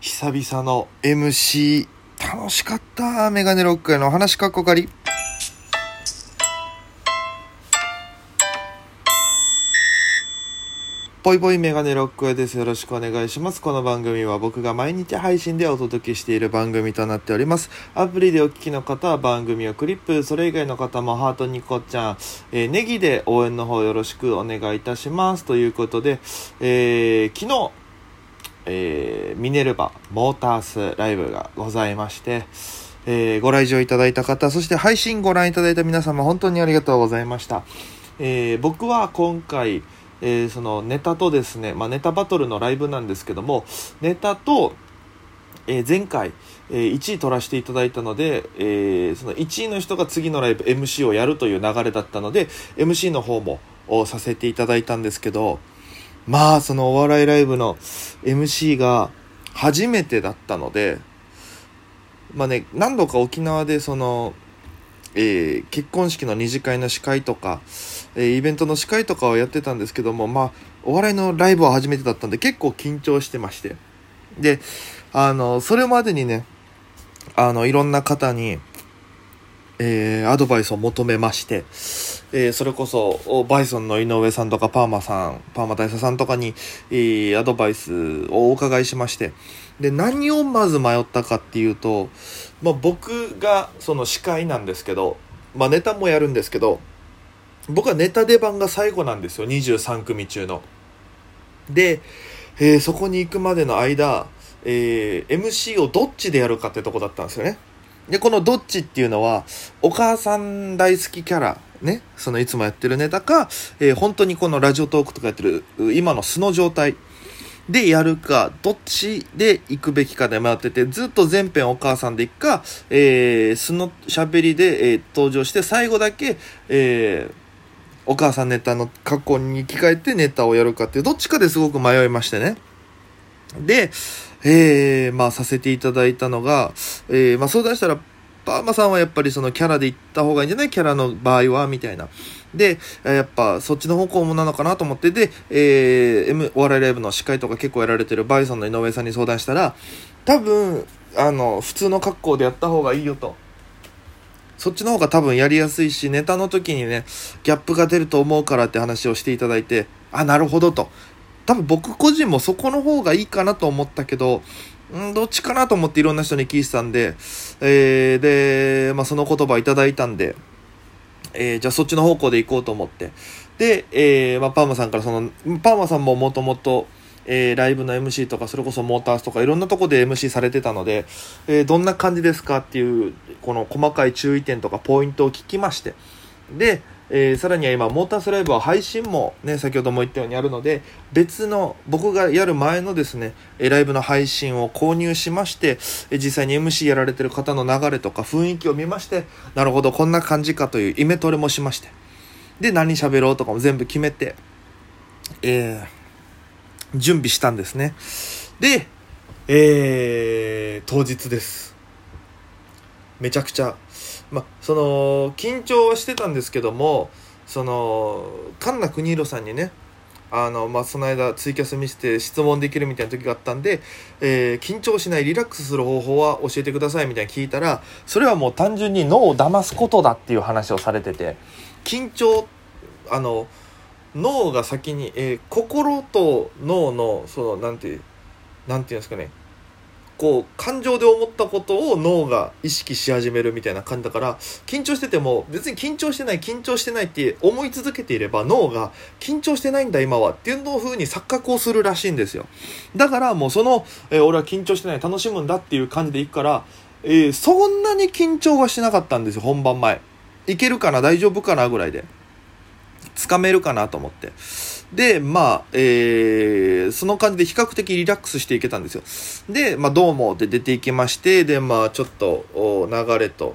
久々の MC 楽しかったメガネロックへの話かっこかりぽいぽいメガネロックへです。よろしくお願いします。この番組は僕が毎日配信でお届けしている番組となっております。アプリでお聞きの方は番組をクリップ、それ以外の方もハートニコちゃん、えーネギで応援の方よろしくお願いいたします。ということで、えー昨日、えーミネルヴァモータースライブがございまして、えーご来場いただいた方、そして配信ご覧いただいた皆様、本当にありがとうございました。えー僕は今回、えーそのネタとですね、まあ、ネタバトルのライブなんですけども、ネタと、え前回、え1位取らせていただいたので、えーその1位の人が次のライブ MC をやるという流れだったので MC の方もさせていただいたんですけどまあそのお笑いライブの MC が初めてだったのでまあね何度か沖縄でその、えー結婚式の二次会の司会とか、えーイベントの司会とかをやってたんですけどもまあお笑いのライブは初めてだったんで結構緊張してまして。であのそれまでにねあのいろんな方に、えーアドバイスを求めまして、えーそれこそバイソンの井上さんとかパーマさんパーマ大佐さんとかに、えーアドバイスをお伺いしましてで何をまず迷ったかっていうと、まあ、僕がその司会なんですけど、まあ、ネタもやるんですけど僕はネタ出番が最後なんですよ23組中の。で、えーそこに行くまでの間、えー MC をどっちでやるかってとこだったんですよね。で、このどっちっていうのは、お母さん大好きキャラ、ね、そのいつもやってるネタか、えー本当にこのラジオトークとかやってる、今の素の状態でやるか、どっちで行くべきかで迷ってて、ずっと全編お母さんで行くか、えー素の喋りで、えー登場して、最後だけ、えーお母さんネタの格好に着替えてネタをやるかっていう、どっちかですごく迷いましてね。で、えー、まあさせていただいたのが、えー、まあ相談したら、パーマさんはやっぱりそのキャラで行った方がいいんじゃない？キャラの場合は、みたいな。で、やっぱそっちの方向もなのかなと思って、で、えー、M、お笑いライブの司会とか結構やられてるバイソンの井上さんに相談したら、多分、あの、普通の格好でやった方がいいよと。そっちの方が多分やりやすいし、ネタの時にね、ギャップが出ると思うからって話をしていただいて、あ、なるほどと。多分僕個人もそこの方がいいかなと思ったけど、んどっちかなと思っていろんな人に聞いてたんで、えー、で、まあ、その言葉いただいたんで、えーじゃあそっちの方向で行こうと思って。で、えーまあ、パーマさんからその、パーマさんももともと、えーライブの MC とか、それこそモータースとか、いろんなとこで MC されてたので、えーどんな感じですかっていう、この細かい注意点とかポイントを聞きまして、で、えーさらには今、モータースライブは配信もね、先ほども言ったようにあるので、別の、僕がやる前のですね、えライブの配信を購入しまして、え実際に MC やられてる方の流れとか雰囲気を見まして、なるほど、こんな感じかというイメトレもしまして、で、何喋ろうとかも全部決めて、えー準備したんですね。で、えー当日です。めちゃくちゃ、まあ、その、緊張はしてたんですけども、その、神奈国弘さんにね、あの、まあ、その間ツイキャス見せて質問できるみたいな時があったんで、えー緊張しないリラックスする方法は教えてくださいみたいに聞いたら、それはもう単純に脳を騙すことだっていう話をされてて、緊張、あの、脳が先に、えー心と脳の、その、なんて、なんていうんですかね、こう、感情で思ったことを脳が意識し始めるみたいな感じだから、緊張してても、別に緊張してない、緊張してないって思い続けていれば、脳が緊張してないんだ今はっていうの風に錯覚をするらしいんですよ。だからもうその、えー俺は緊張してない、楽しむんだっていう感じでいくから、えーそんなに緊張はしなかったんですよ、本番前。いけるかな、大丈夫かなぐらいで。つかめるかなと思って。で、まあ、えーその感じで比較的リラックスしていけたんですよ。で、まあ、どうもで出ていきまして、で、まあ、ちょっと、流れと、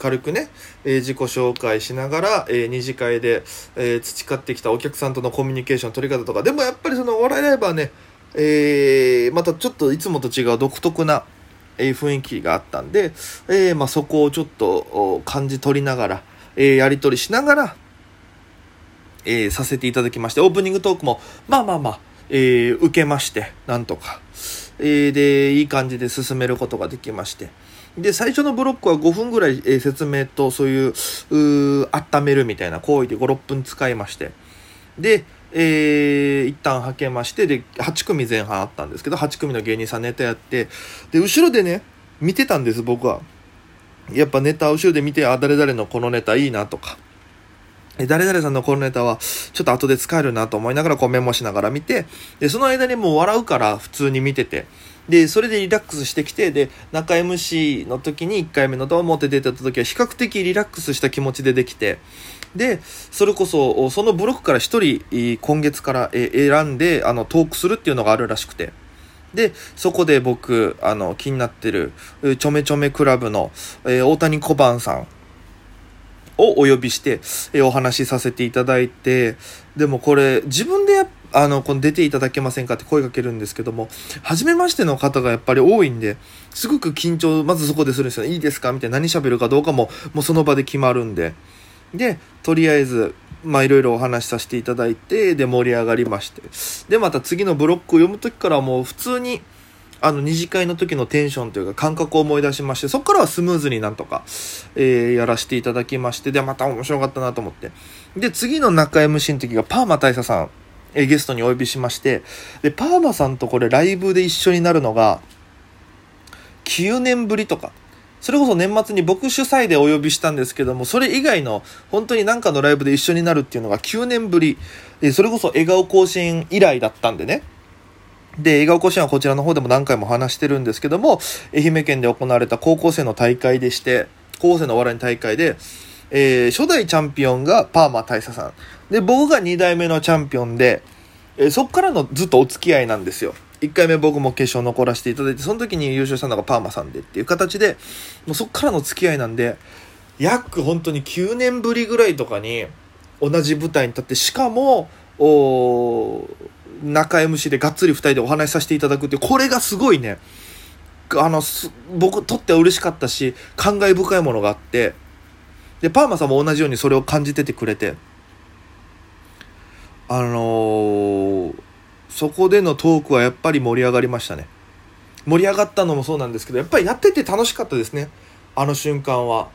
軽くね、えー自己紹介しながら、えー二次会で、えー培ってきたお客さんとのコミュニケーション取り方とか、でもやっぱりその笑いライブはね、えーまたちょっといつもと違う独特な、えー雰囲気があったんで、えーまあ、そこをちょっと感じ取りながら、えーやり取りしながら、えーさせていただきまして、オープニングトークも、まあまあまあ、えー、受けまして、なんとか。えー、で、いい感じで進めることができまして。で、最初のブロックは5分ぐらい、えー、説明とそういう、う温めるみたいな行為で5、6分使いまして。で、えー、一旦はけまして、で、8組前半あったんですけど、8組の芸人さんネタやって、で、後ろでね、見てたんです、僕は。やっぱネタ後ろで見て、あ、誰々のこのネタいいなとか。誰々さんのこのネタは、ちょっと後で使えるなと思いながらこうメモしながら見て、で、その間にもう笑うから普通に見てて、で、それでリラックスしてきて、で、中 MC の時に1回目のどうもって出てた時は比較的リラックスした気持ちでできて、で、それこそ、そのブロックから1人、今月から選んで、あの、トークするっていうのがあるらしくて、で、そこで僕、あの、気になってる、ちょめちょめクラブの、えー、大谷小判さんをお呼びして、え、お話しさせていただいて、でもこれ、自分でやあの、この出ていただけませんかって声かけるんですけども、初めましての方がやっぱり多いんで、すごく緊張、まずそこでするんですよ。いいですかみたいな何喋るかどうかも、もうその場で決まるんで。で、とりあえず、まあいろいろお話しさせていただいて、で盛り上がりまして。で、また次のブロックを読むときからもう普通に、あの二次会の時のテンションというか感覚を思い出しまして、そこからはスムーズになんとか、えー、やらせていただきまして、で、また面白かったなと思って。で、次の中 MC の時がパーマ大佐さん、えー、ゲストにお呼びしまして、で、パーマさんとこれライブで一緒になるのが、9年ぶりとか、それこそ年末に僕主催でお呼びしたんですけども、それ以外の本当になんかのライブで一緒になるっていうのが9年ぶり。それこそ笑顔更新以来だったんでね。で、笑顔更新はこちらの方でも何回も話してるんですけども、愛媛県で行われた高校生の大会でして、高校生のお笑いの大会で、えー、初代チャンピオンがパーマ大佐さん。で、僕が2代目のチャンピオンで、えー、そっからのずっとお付き合いなんですよ。1回目僕も決勝残らせていただいて、その時に優勝したのがパーマさんでっていう形で、もうそっからの付き合いなんで、約本当に9年ぶりぐらいとかに同じ舞台に立って、しかも、お中 MC でがっつり2人でお話しさせていただくってこれがすごいね、あの、僕とっては嬉しかったし、感慨深いものがあって、で、パーマさんも同じようにそれを感じててくれて、あのーそこでのトークはやっぱり盛り上がりましたね。盛り上がったのもそうなんですけど、やっぱりやってて楽しかったですね。あの瞬間は。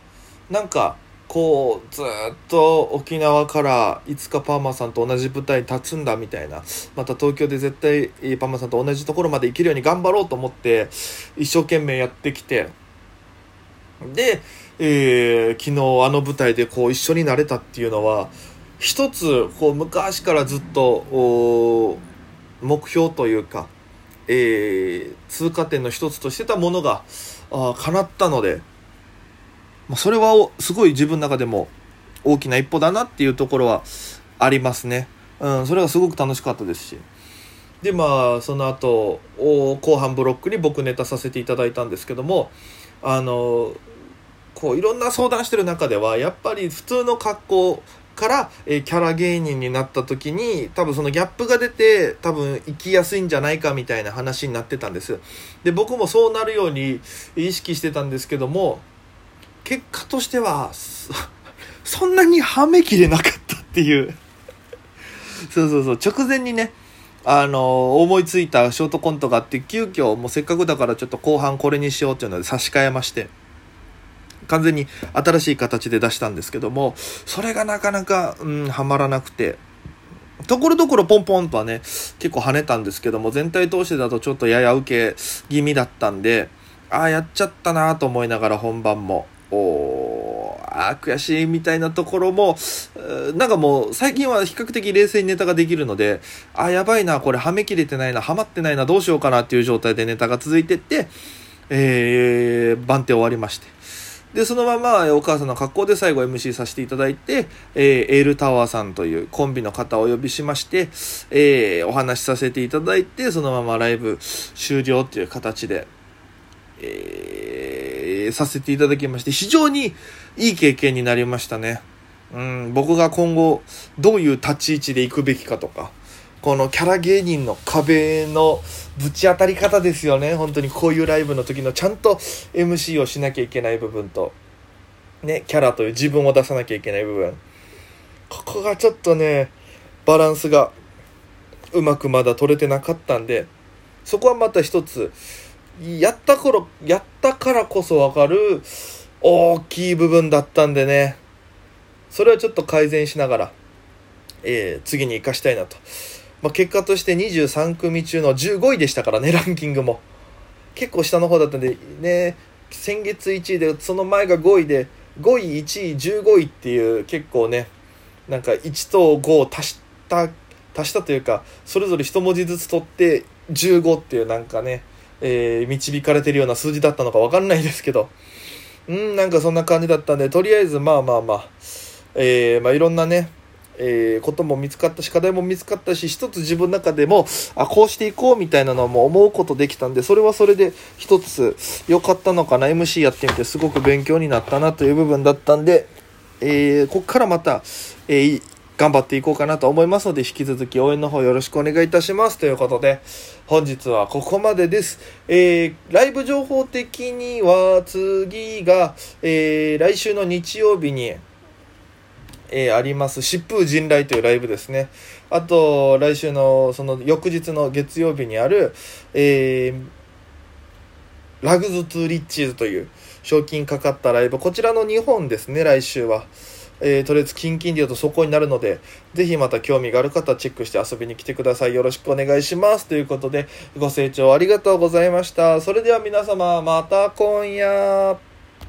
なんか、こう、ずっと沖縄からいつかパーマさんと同じ舞台に立つんだみたいな。また東京で絶対パーマさんと同じところまで行けるように頑張ろうと思って、一生懸命やってきて。で、えー、昨日あの舞台でこう一緒になれたっていうのは、一つ、こう昔からずっと、目標というか、えー、通過点の一つとしてたものがあ叶ったので、まあ、それはすごい自分の中でも大きな一歩だなっていうところはありますね。うん、それがすごく楽しかったですし。で、まあ、その後、後半ブロックに僕ネタさせていただいたんですけども、あの、こういろんな相談してる中では、やっぱり普通の格好から、え、キャラ芸人になった時に多分そのギャップが出て多分生きやすいんじゃないかみたいな話になってたんですで僕もそうなるように意識してたんですけども結果としては そんなにはめきれなかったっていう。そうそうそう。直前にねあの思いついたショートコントがあって急遽もうせっかくだからちょっと後半これにしようっていうので差し替えまして完全に新しい形で出したんですけども、それがなかなか、うん、はまらなくて、ところどころポンポンとはね、結構跳ねたんですけども、全体通してだとちょっとやや受け気味だったんで、ああ、やっちゃったなと思いながら本番も、おああ、悔しいみたいなところも、なんかもう最近は比較的冷静にネタができるので、ああ、やばいな、これはめきれてないな、はまってないな、どうしようかなっていう状態でネタが続いてって、えー、番手終わりまして。で、そのままお母さんの格好で最後 MC させていただいて、えー、エールタワーさんというコンビの方をお呼びしまして、えー、お話しさせていただいて、そのままライブ終了っていう形で、えー、させていただきまして、非常にいい経験になりましたね。うん、僕が今後どういう立ち位置で行くべきかとか、このキャラ芸人の壁のぶち当たり方ですよね。本当にこういうライブの時のちゃんと MC をしなきゃいけない部分と、ね、キャラという自分を出さなきゃいけない部分。ここがちょっとね、バランスがうまくまだ取れてなかったんでそこはまた一つやった頃やったからこそ分かる大きい部分だったんでね。それはちょっと改善しながら、えー、次に生かしたいなと、まあ、結果として23組中の15位でしたからねランキングも。結構下の方だったんでね先月1位でその前が5位で5位1位15位っていう結構ねなんか1と5を足した足したというかそれぞれ1文字ずつ取って15っていうなんかね、えー、導かれてるような数字だったのか分かんないですけど。うんなんかそんな感じだったんでとりあえずまあまあまあ、えー、まあいろんなねえー、ことも見つかったし課題も見つかったし一つ自分の中でもあこうしていこうみたいなのも思うことできたんでそれはそれで一つ良かったのかな MC やってみてすごく勉強になったなという部分だったんで、えー、ここからまた、えー、頑張っていこうかなと思いますので、引き続き応援の方よろしくお願いいたします。ということで、本日はここまでです。えー、ライブ情報的には、次が、えー、来週の日曜日に、えー、あります、疾風陣雷というライブですね。あと、来週の、その翌日の月曜日にある、えー、ラグズ・トゥ・リッチーズという賞金かかったライブ。こちらの2本ですね、来週は。えー、とりあえずキンキンで言うとそこになるので、ぜひまた興味がある方はチェックして遊びに来てください。よろしくお願いします。ということで、ご清聴ありがとうございました。それでは皆様、また今夜。